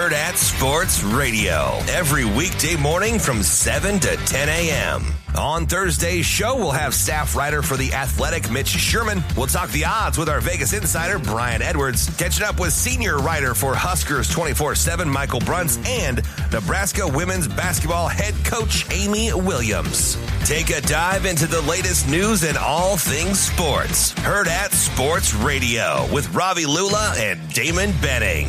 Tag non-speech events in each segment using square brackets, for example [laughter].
Hurrdat Sports Radio every weekday morning from 7 to 10 a.m. On Thursday's show, we'll have staff writer for The Athletic, Mitch Sherman. We'll talk the odds with our Vegas insider, Brian Edwards. Catching up with senior writer for Huskers 24 7, Michael Bruntz, and Nebraska women's basketball head coach, Amy Williams. Take a dive into the latest news and all things sports. Hurrdat Sports Radio with Ravi Lula and Damon Benning.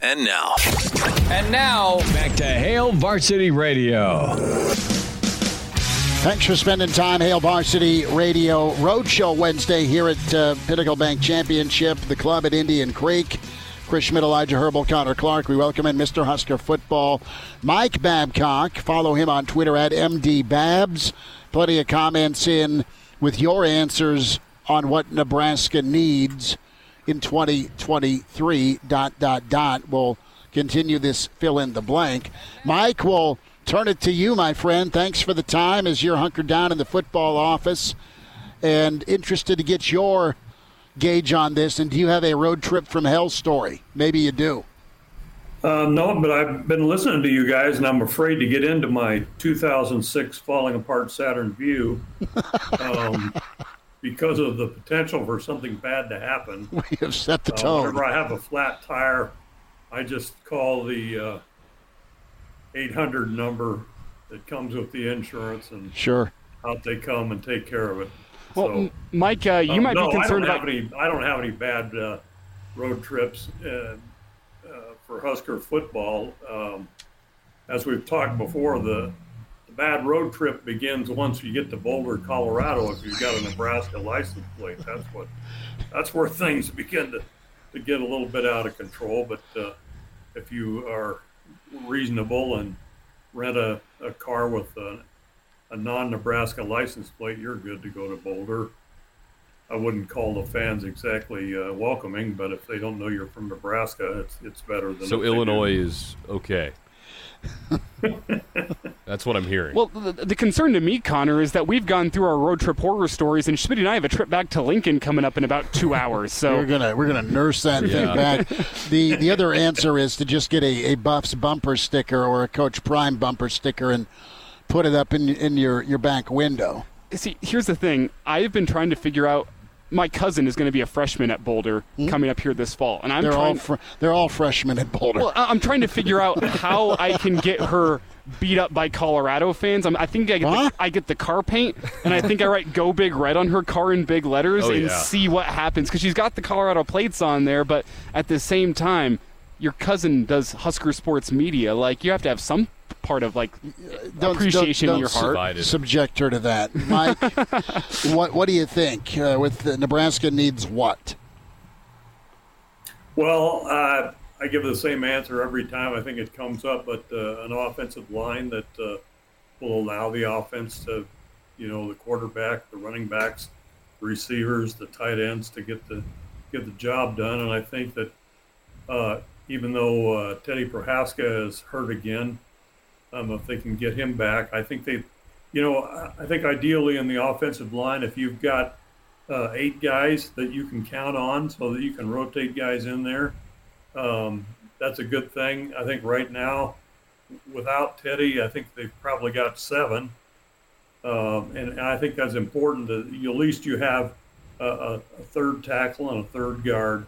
And now. And now, back to Hail Varsity Radio. Thanks for spending time, Hail Varsity Radio Roadshow Wednesday here at uh, Pinnacle Bank Championship, the club at Indian Creek. Chris Schmidt, Elijah Herbal, Connor Clark. We welcome in Mr. Husker Football, Mike Babcock. Follow him on Twitter at MDBabs. Plenty of comments in with your answers on what Nebraska needs in 2023. Dot, dot, dot. We'll continue this fill in the blank. Mike we'll turn it to you, my friend. Thanks for the time as you're hunkered down in the football office and interested to get your gauge on this. And do you have a road trip from hell story? Maybe you do. Uh, no, but I've been listening to you guys, and I'm afraid to get into my 2006 falling apart Saturn Vue [laughs] um, because of the potential for something bad to happen. [laughs] We have set the uh, tone. whenever I have a flat tire, I just call the uh, 800 number that comes with the insurance, and sure, out they come and take care of it. Well, so, Mike, uh, you um, might no, be concerned I don't about. Have any, I don't have any bad uh, road trips uh, uh, for Husker football. Um, as we've talked before, the, the bad road trip begins once you get to Boulder, Colorado. If you've got a Nebraska license plate, that's what that's where things begin to, to get a little bit out of control. But uh, if you are reasonable and rent a, a car with a, a non-Nebraska license plate, you're good to go to Boulder. I wouldn't call the fans exactly uh, welcoming, but if they don't know you're from Nebraska, it's it's better than. So Illinois is okay. [laughs] [laughs] That's what I'm hearing. Well, the, the, concern to me, Connor, is that we've gone through our road trip horror stories, and Schmidt and I have a trip back to Lincoln coming up in about two hours. So we're gonna we're gonna nurse that yeah. thing back. [laughs] the The other answer is to just get a, a Buffs bumper sticker or a Coach Prime bumper sticker and put it up in in your your back window. See, here's the thing. I've been trying to figure out my cousin is going to be a freshman at Boulder mm-hmm. coming up here this fall, and I'm they're trying, all fr- they're all freshmen at Boulder. Well, I'm trying to figure out how I can get her beat up by Colorado fans. I'm, i think I get, the, I get the car paint, and I think I write "Go Big Red" on her car in big letters oh, and yeah. see what happens because she's got the Colorado plates on there, but at the same time, your cousin does Husker sports media. Like you have to have some part of like don't, appreciation don't, don't in your heart. Subject her to that, [laughs] Mike. what What do you think? Uh, with the, Nebraska needs what? Well, uh, I give the same answer every time. I think it comes up, but uh, an offensive line that uh, will allow the offense to, you know, the quarterback, the running backs, the receivers, the tight ends to get the get the job done. And I think that uh, even though uh, Teddy Prochazka is hurt again, um, if they can get him back, I think they, you know, I think ideally in the offensive line, if you've got uh, eight guys that you can count on, so that you can rotate guys in there, um, that's a good thing. I think right now, without Teddy, I think they've probably got seven, um, and, and, I think that's important. That you, at least you have a, a, third tackle and a third guard.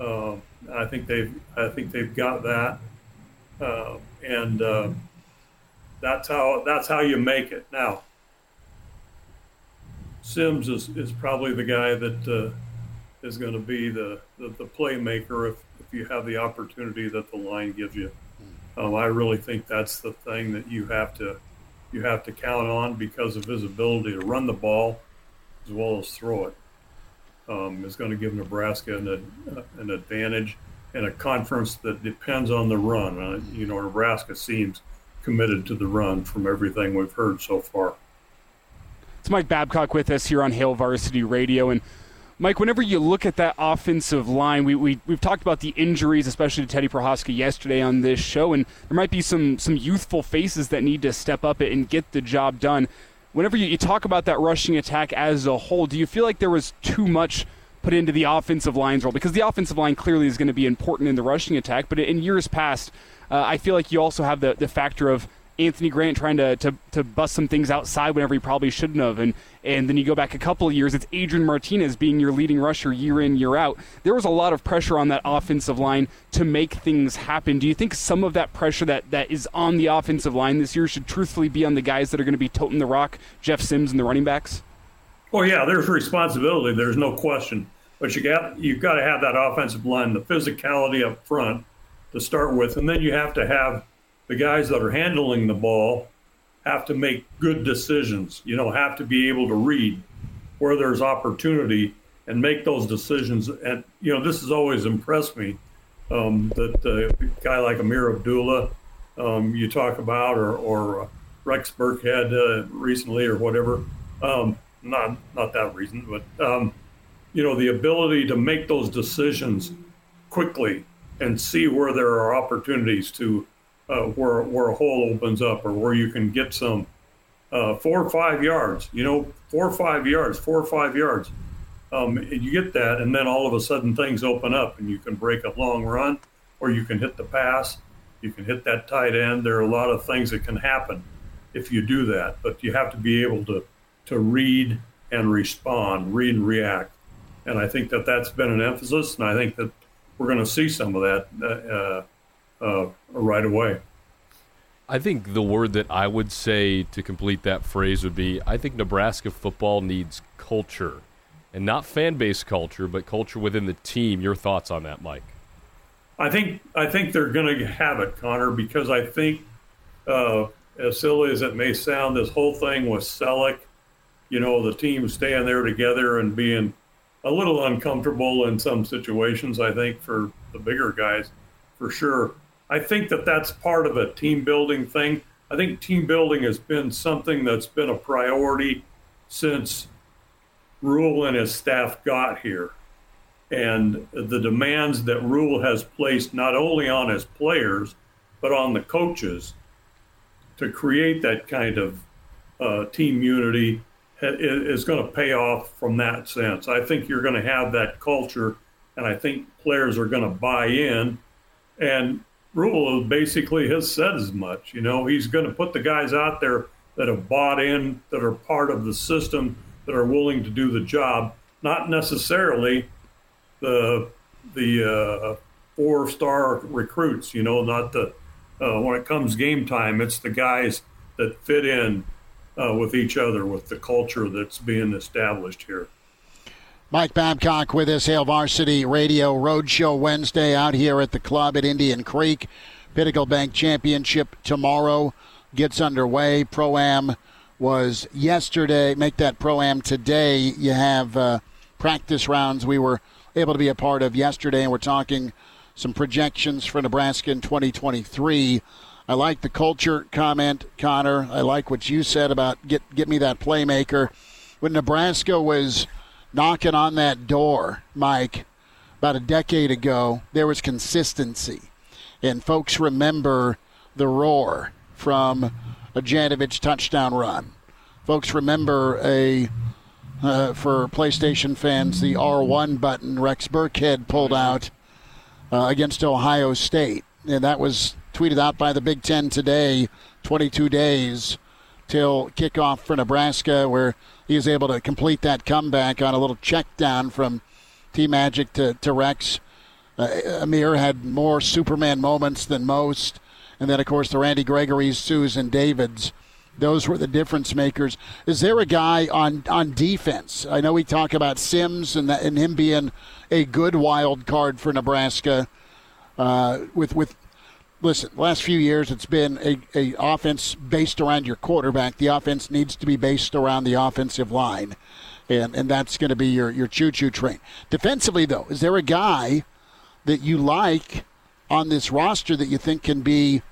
Uh, I think they've I think they've got that, uh, and uh, that's how that's how you make it. Now, Sims is, is probably the guy that uh, is going to be the, the, the playmaker if, if you have the opportunity that the line gives you. Um, I really think that's the thing that you have to you have to count on because of his ability to run the ball as well as throw it. Um, is going to give Nebraska an, uh, an advantage. in a conference that depends on the run. Uh, you know, Nebraska seems committed to the run from everything we've heard so far. It's Mike Babcock with us here on Hail Varsity Radio. And Mike, whenever you look at that offensive line, we, we, we've talked about the injuries, especially to Teddy Prochazka yesterday on this show, and there might be some, some youthful faces that need to step up and get the job done. Whenever you, you talk about that rushing attack as a whole, do you feel like there was too much put into the offensive line's role? Because the offensive line clearly is going to be important in the rushing attack, but in years past, uh, I feel like you also have the, the factor of Anthony Grant trying to, to, to bust some things outside whenever he probably shouldn't have. And, and then you go back a couple of years, it's Adrian Martinez being your leading rusher year in, year out. There was a lot of pressure on that offensive line to make things happen. Do you think some of that pressure that, that is on the offensive line this year should truthfully be on the guys that are going to be toting the rock, Jeff Sims and the running backs? Oh yeah, there's responsibility. There's no question. But you got you've got to have that offensive line, the physicality up front to start with, and then you have to have the guys that are handling the ball have to make good decisions. You know, have to be able to read where there's opportunity and make those decisions. And you know, this has always impressed me um, that a guy like Ameer Abdullah, um, you talk about, or, or Rex Burkhead uh, recently, or whatever. Um, not not that reason, but um, you know, the ability to make those decisions quickly and see where there are opportunities to uh, where where a hole opens up or where you can get some uh, four or five yards. You know, four or five yards, four or five yards. Um, you get that, and then all of a sudden things open up, and you can break a long run, or you can hit the pass. You can hit that tight end. There are a lot of things that can happen if you do that, but you have to be able to to read and respond, read and react. And I think that that's been an emphasis, and I think that we're going to see some of that uh, uh, right away. I think the word that I would say to complete that phrase would be I think Nebraska football needs culture. And not fan base culture, but culture within the team. Your thoughts on that, Mike? I think I think they're going to have it, Connor, because I think, uh, as silly as it may sound, this whole thing with Celek, you know, the team staying there together and being a little uncomfortable in some situations. I think for the bigger guys, for sure. I think that that's part of a team building thing. I think team building has been something that's been a priority since Rhule and his staff got here. And the demands that Rhule has placed not only on his players, but on the coaches to create that kind of uh, team unity is going to pay off from that sense. I think you're going to have that culture, and I think players are going to buy in. And Rhule basically has said as much. You know, he's going to put the guys out there that have bought in, that are part of the system, that are willing to do the job, not necessarily the the uh, four star recruits. You know, not the uh, when it comes game time, it's the guys that fit in uh, with each other, with the culture that's being established here. Mike Babcock with us, Hail Varsity Radio Roadshow Wednesday out here at the club at Indian Creek. Pinnacle Bank Championship tomorrow gets underway. Pro Am was yesterday. Make that Pro Am today. You have uh, practice rounds we were able to be a part of yesterday, and we're talking some projections for Nebraska in 2023. I like the culture comment, Connor. I like what you said about get get me that playmaker. When Nebraska was knocking on that door, Mike, about a decade ago, there was consistency. And folks remember the roar from a Janovich touchdown run. Folks remember a, uh, for PlayStation fans, the R1 button Rex Burkhead pulled out uh, against Ohio State. And that was tweeted out by the Big Ten today 22 days till kickoff for Nebraska, where he was able to complete that comeback on a little check down from T Magic to, to Rex. Uh, Ameer had more Superman moments than most. And then, of course, the Randy Gregory's, Suh and Davids. Those were the difference makers. Is there a guy on, on defense? I know we talk about Sims and, that, and him being a good wild card for Nebraska uh, with, with listen, last few years it's been a, a offense based around your quarterback. The offense needs to be based around the offensive line. And, and that's going to be your, your choo choo train. Defensively, though, is there a guy that you like on this roster that you think can be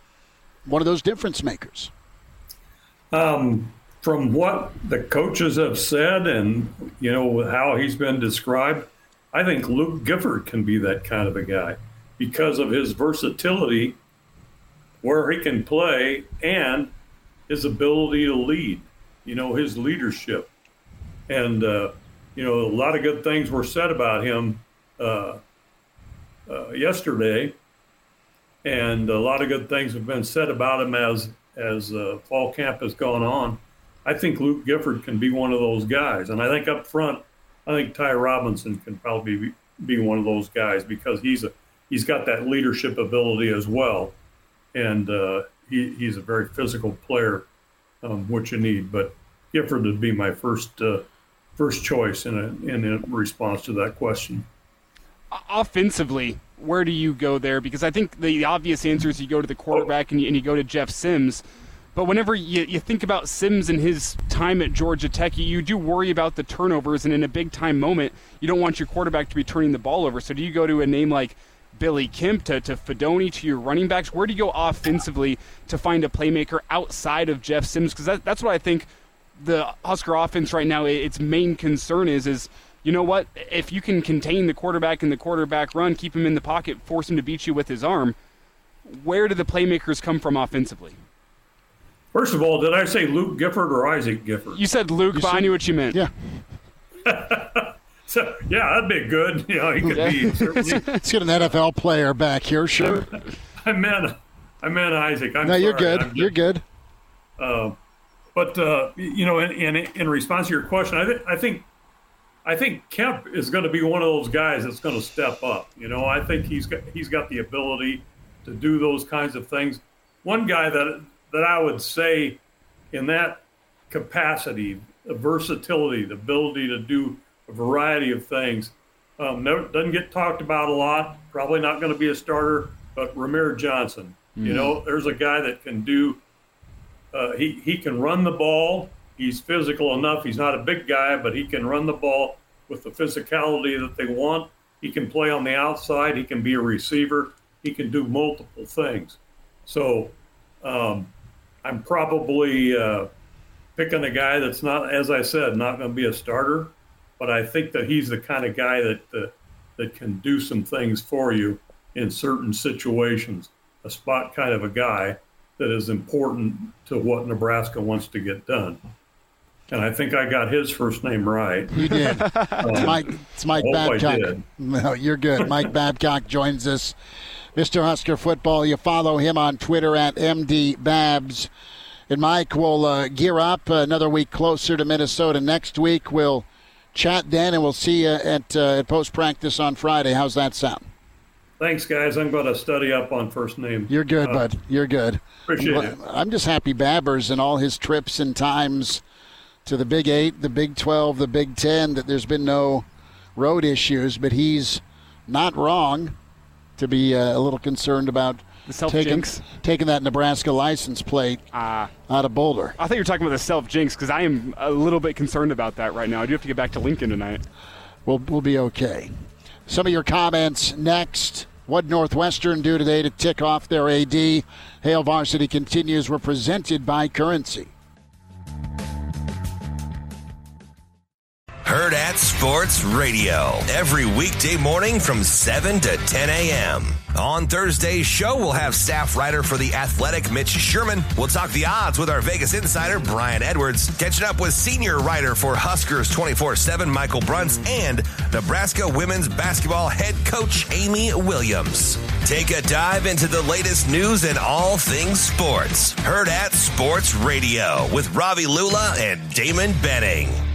one of those difference makers? Um, from what the coaches have said and you know how he's been described, I think Luke Gifford can be that kind of a guy because of his versatility, where he can play, and his ability to lead. You know, his leadership, and uh, you know a lot of good things were said about him uh, uh, yesterday, and a lot of good things have been said about him as as uh, fall camp has gone on. I think Luke Gifford can be one of those guys, and I think up front, I think Ty Robinson can probably be, be one of those guys because he's a he's got that leadership ability as well, and uh, he, he's a very physical player, um, which you need. But Gifford would be my first uh, first choice in a in a response to that question. Offensively, where do you go there? Because I think the obvious answer is you go to the quarterback and you, and you go to Jeff Sims. But whenever you, you think about Sims and his time at Georgia Tech, you, you do worry about the turnovers. And in a big time moment, you don't want your quarterback to be turning the ball over. So do you go to a name like Billy Kemp to, to Fidone to your running backs? Where do you go offensively to find a playmaker outside of Jeff Sims? Because that, that's what I think the Husker offense right now, its main concern is is you know what? If you can contain the quarterback in the quarterback run, keep him in the pocket, force him to beat you with his arm, where do the playmakers come from offensively? First of all, did I say Luke Gifford or Isaac Gifford? You said Luke, you but said, I knew what you meant. Yeah. [laughs] so yeah, that'd be good. [laughs] You know, he could be. Certainly. Let's get an NFL player back here, sure. [laughs] I meant, I meant Isaac. I'm no, sorry. you're good. Just, you're good. Uh, but uh, you know, in, in, in response to your question, I think I think I think Kemp is going to be one of those guys that's going to step up. You know, I think he's got he's got the ability to do those kinds of things. One guy that that I would say in that capacity, the versatility, the ability to do a variety of things, um, never, doesn't get talked about a lot. Probably not going to be a starter, but Rahmir Johnson. Mm. You know, there's a guy that can do. Uh, he he can run the ball. He's physical enough. He's not a big guy, but he can run the ball with the physicality that they want. He can play on the outside. He can be a receiver. He can do multiple things. So um, I'm probably uh, picking a guy that's not, as I said, not going to be a starter, but I think that he's the kind of guy that uh, that can do some things for you in certain situations. A spot kind of a guy that is important to what Nebraska wants to get done. And I think I got his first name right. You did. [laughs] it's Mike, it's Mike Babcock. No, you're good. Mike Babcock joins us. Mr. Husker Football. You follow him on Twitter at MDBabs. And Mike will uh, gear up another week closer to Minnesota. Next week we'll chat then, and we'll see you at, uh, at post practice on Friday. How's that sound? Thanks, guys. I'm going to study up on first name. You're good, uh, bud. You're good. Appreciate I'm, it. I'm just happy Babbers and all his trips and times to the Big Eight, the Big 12, the Big Ten, that there's been no road issues, but he's not wrong to be uh, a little concerned about taking, taking that Nebraska license plate uh, out of Boulder. I thought you were talking about the self jinx because I am a little bit concerned about that right now. I do have to get back to Lincoln tonight. We'll, we'll be okay. Some of your comments next. What Northwestern do today to tick off their AD? Hail Varsity continues. We're presented by Currency. Hurrdat Sports Radio every weekday morning from 7 to 10 a.m. On Thursday's show, we'll have staff writer for The Athletic, Mitch Sherman. We'll talk the odds with our Vegas insider, Brian Edwards. Catching up with senior writer for Huskers 24 7, Michael Bruntz, and Nebraska women's basketball head coach, Amy Williams. Take a dive into the latest news and all things sports. Hurrdat Sports Radio with Ravi Lula and Damon Benning.